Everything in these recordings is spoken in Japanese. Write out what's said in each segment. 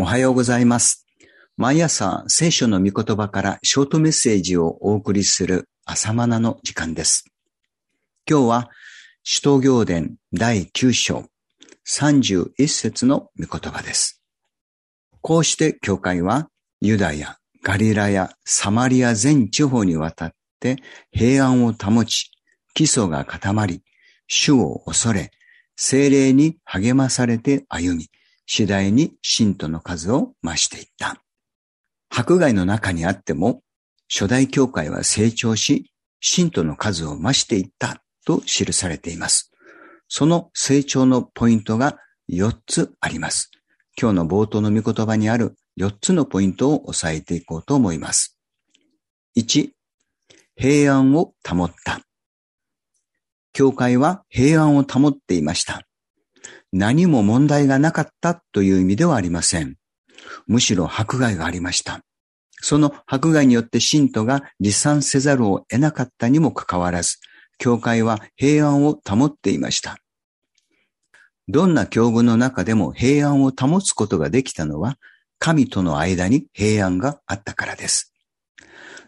おはようございます。毎朝聖書の御言葉からショートメッセージをお送りする朝マナの時間です。今日は使徒行伝第9章31節の御言葉です。こうして教会はユダヤ、ガリラヤ、サマリア全地方にわたって平安を保ち、基礎が固まり、主を恐れ、精霊に励まされて歩み、次第に信徒の数を増していった。迫害の中にあっても、初代教会は成長し、信徒の数を増していったと記されています。その成長のポイントが4つあります。今日の冒頭の御言葉にある4つのポイントを押さえていこうと思います。1、平安を保った。教会は平安を保っていました。何も問題がなかったという意味ではありません。むしろ迫害がありました。その迫害によって信徒が離散せざるを得なかったにもかかわらず、教会は平安を保っていました。どんな境遇の中でも平安を保つことができたのは、神との間に平安があったからです。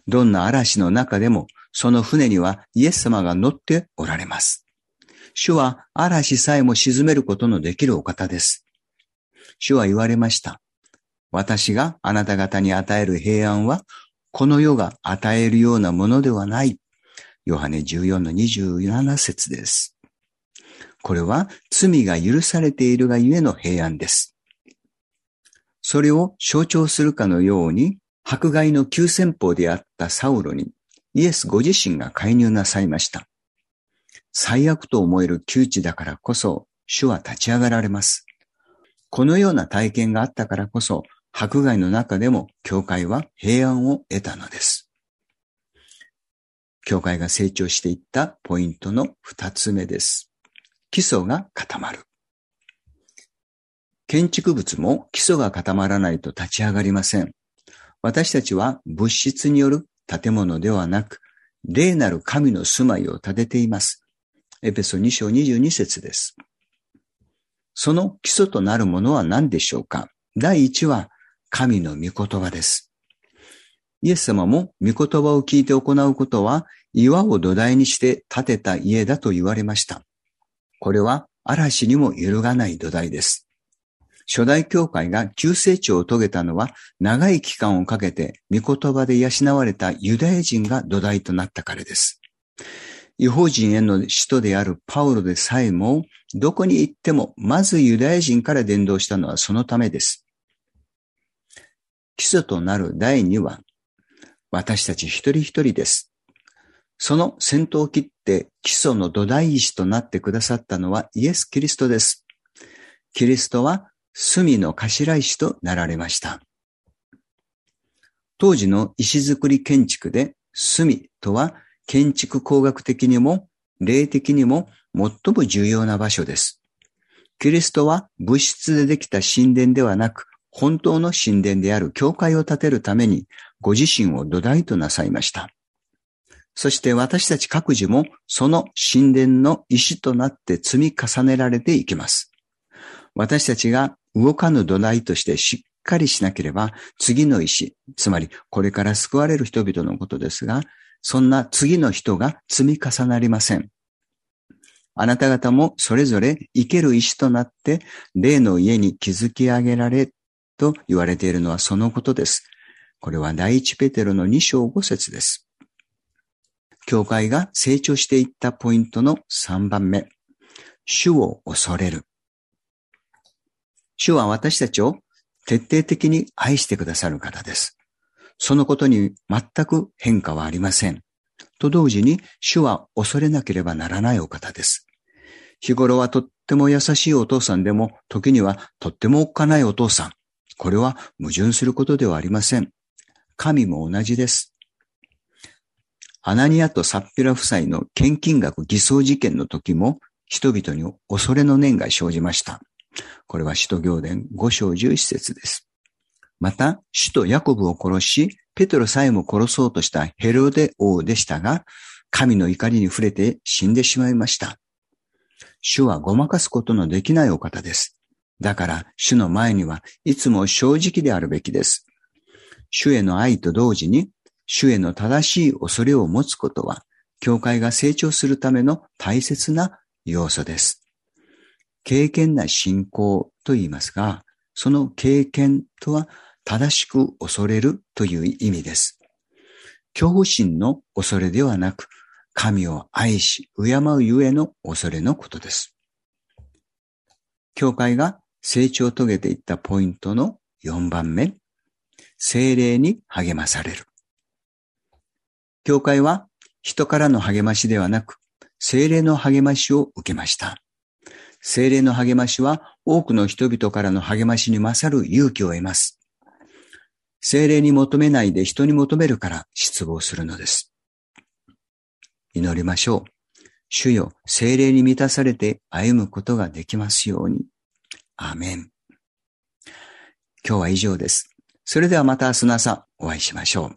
どんな嵐の中でも、その船にはイエス様が乗っておられます。主は嵐さえも沈めることのできるお方です。主は言われました。私があなた方に与える平安は、この世が与えるようなものではない。ヨハネ14の27節です。これは罪が許されているがゆえの平安です。それを象徴するかのように、迫害の急先鋒であったサウロにイエスご自身が介入なさいました。最悪と思える窮地だからこそ、主は立ち上がられます。このような体験があったからこそ、迫害の中でも教会は平安を得たのです。教会が成長していったポイントの二つ目です。基礎が固まる。建築物も基礎が固まらないと立ち上がりません。私たちは物質による建物ではなく、霊なる神の住まいを建てています。エペソ2章22節です。その基礎となるものは何でしょうか？第一は神の御言葉です。イエス様も御言葉を聞いて行うことは岩を土台にして建てた家だと言われました。これは嵐にも揺るがない土台です。初代教会が急成長を遂げたのは長い期間をかけて御言葉で養われたユダヤ人が土台となったからです。違法人への使徒であるパウロでさえも、どこに行っても、まずユダヤ人から伝道したのはそのためです。基礎となる第2は、私たち一人一人です。その先頭を切って基礎の土台石となってくださったのはイエス・キリストです。キリストは隅の頭石となられました。当時の石造り建築で隅とは建築工学的にも霊的にも最も重要な場所です。キリストは物質でできた神殿ではなく、本当の神殿である教会を建てるために、ご自身を土台となさいました。そして私たち各自もその神殿の石となって積み重ねられていきます。私たちが動かぬ土台としてしっかりしなければ、次の石、つまりこれから救われる人々のことですが、そんな次の人が積み重なりません。あなた方もそれぞれ生ける石となって霊の家に築き上げられと言われているのはそのことです。これは第一ペテロの2章5節です。教会が成長していったポイントの3番目。主を恐れる。主は私たちを徹底的に愛してくださる方です。そのことに全く変化はありません。と同時に、主は恐れなければならないお方です。日頃はとっても優しいお父さんでも、時にはとってもおっかないお父さん。これは矛盾することではありません。神も同じです。アナニアとサッピラ夫妻の献金額偽装事件の時も、人々に恐れの念が生じました。これは使徒行伝5章11節です。また、首都ヤコブを殺し、ペトロさえも殺そうとしたヘロデ王でしたが、神の怒りに触れて死んでしまいました。主はごまかすことのできないお方です。だから主の前にはいつも正直であるべきです。主への愛と同時に、主への正しい恐れを持つことは、教会が成長するための大切な要素です。経験な信仰と言いますが、その経験とは正しく恐れるという意味です。恐怖心の恐れではなく、神を愛し、敬うゆえの恐れのことです。教会が成長を遂げていったポイントの4番目、精霊に励まされる。教会は人からの励ましではなく、精霊の励ましを受けました。精霊の励ましは多くの人々からの励ましに勝る勇気を得ます。精霊に求めないで人に求めるから失望するのです。祈りましょう。主よ、精霊に満たされて歩むことができますように。アメン。今日は以上です。それではまた明日の朝お会いしましょう。